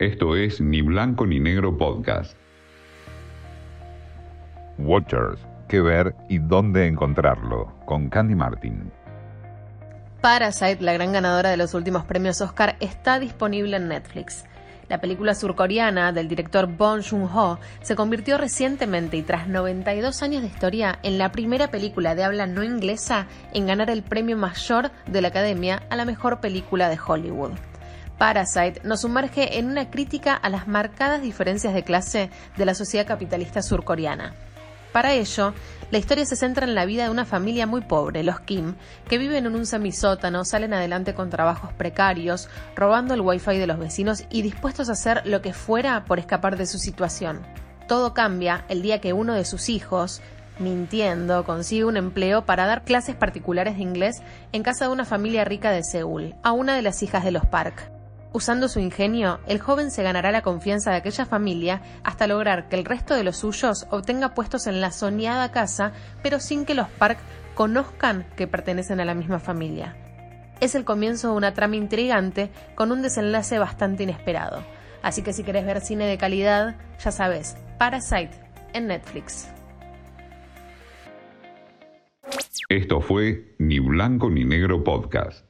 Esto es Ni Blanco ni Negro Podcast. Watchers, qué ver y dónde encontrarlo, con Candy Martin. Parasite, la gran ganadora de los últimos premios Oscar, está disponible en Netflix. La película surcoreana del director Bong Joon-ho se convirtió recientemente y tras 92 años de historia en la primera película de habla no inglesa en ganar el premio mayor de la Academia a la mejor película de Hollywood. Parasite nos sumerge en una crítica a las marcadas diferencias de clase de la sociedad capitalista surcoreana. Para ello, la historia se centra en la vida de una familia muy pobre, los Kim, que viven en un semisótano, salen adelante con trabajos precarios, robando el wifi de los vecinos y dispuestos a hacer lo que fuera por escapar de su situación. Todo cambia el día que uno de sus hijos, mintiendo, consigue un empleo para dar clases particulares de inglés en casa de una familia rica de Seúl, a una de las hijas de los Park. Usando su ingenio, el joven se ganará la confianza de aquella familia hasta lograr que el resto de los suyos obtenga puestos en la soñada casa, pero sin que los Park conozcan que pertenecen a la misma familia. Es el comienzo de una trama intrigante con un desenlace bastante inesperado. Así que si querés ver cine de calidad, ya sabes, Parasite en Netflix. Esto fue Ni Blanco ni Negro Podcast.